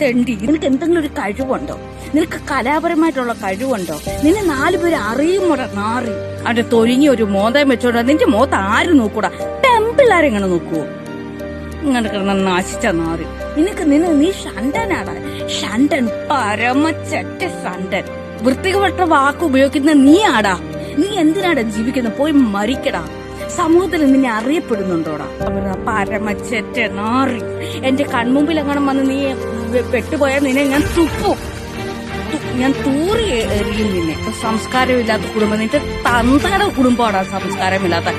തെണ്ടി. നിനക്ക് എന്തെങ്കിലും ഒരു കഴിവുണ്ടോ? നിനക്ക് കലാപരമായിട്ടുള്ള കഴിവുണ്ടോ? നിന്നെ നാലു പേര് അറിയുമോടാ നാറി. അവന്റെ തൊഴിഞ്ഞി ഒരു മോതം വെച്ചോണ്ടാ നിന്റെ മോത്ത് ആര് നോക്കൂടാ? പെമ്പിള്ളാരെങ്ങനെ നോക്കുവോ? ഇങ്ങനെ കിടന്ന നാശിച്ച നാറി. നിനക്ക് നിന നീ ഷണ്ടനാടാ ഷണ്ടൻ പരമച്ചറ്റ ഷണ്ടൻ വൃത്തികെട്ട വാക്ക് ഉപയോഗിക്കുന്ന നീ ആടാ. നീ എന്തിനാടാ ജീവിക്കുന്ന? പോയി മരിക്കടാ. സമൂഹത്തിൽ നിന്നെ അറിയപ്പെടുന്നുണ്ടോടാ? പരമച്ചറ്റ നാറി. എന്റെ കൺമുമ്പിൽ എങ്ങനെ വന്ന് നീ പെട്ടുപോയാൽ നിന്നെ ഞാൻ തുപ്പും. ഞാൻ തൂറി എറിയും നിന്നെ. സംസ്കാരമില്ലാത്ത കുടുംബം. നിന്റെ തന്തയുടെ കുടുംബമാണ് സംസ്കാരമില്ലാത്ത.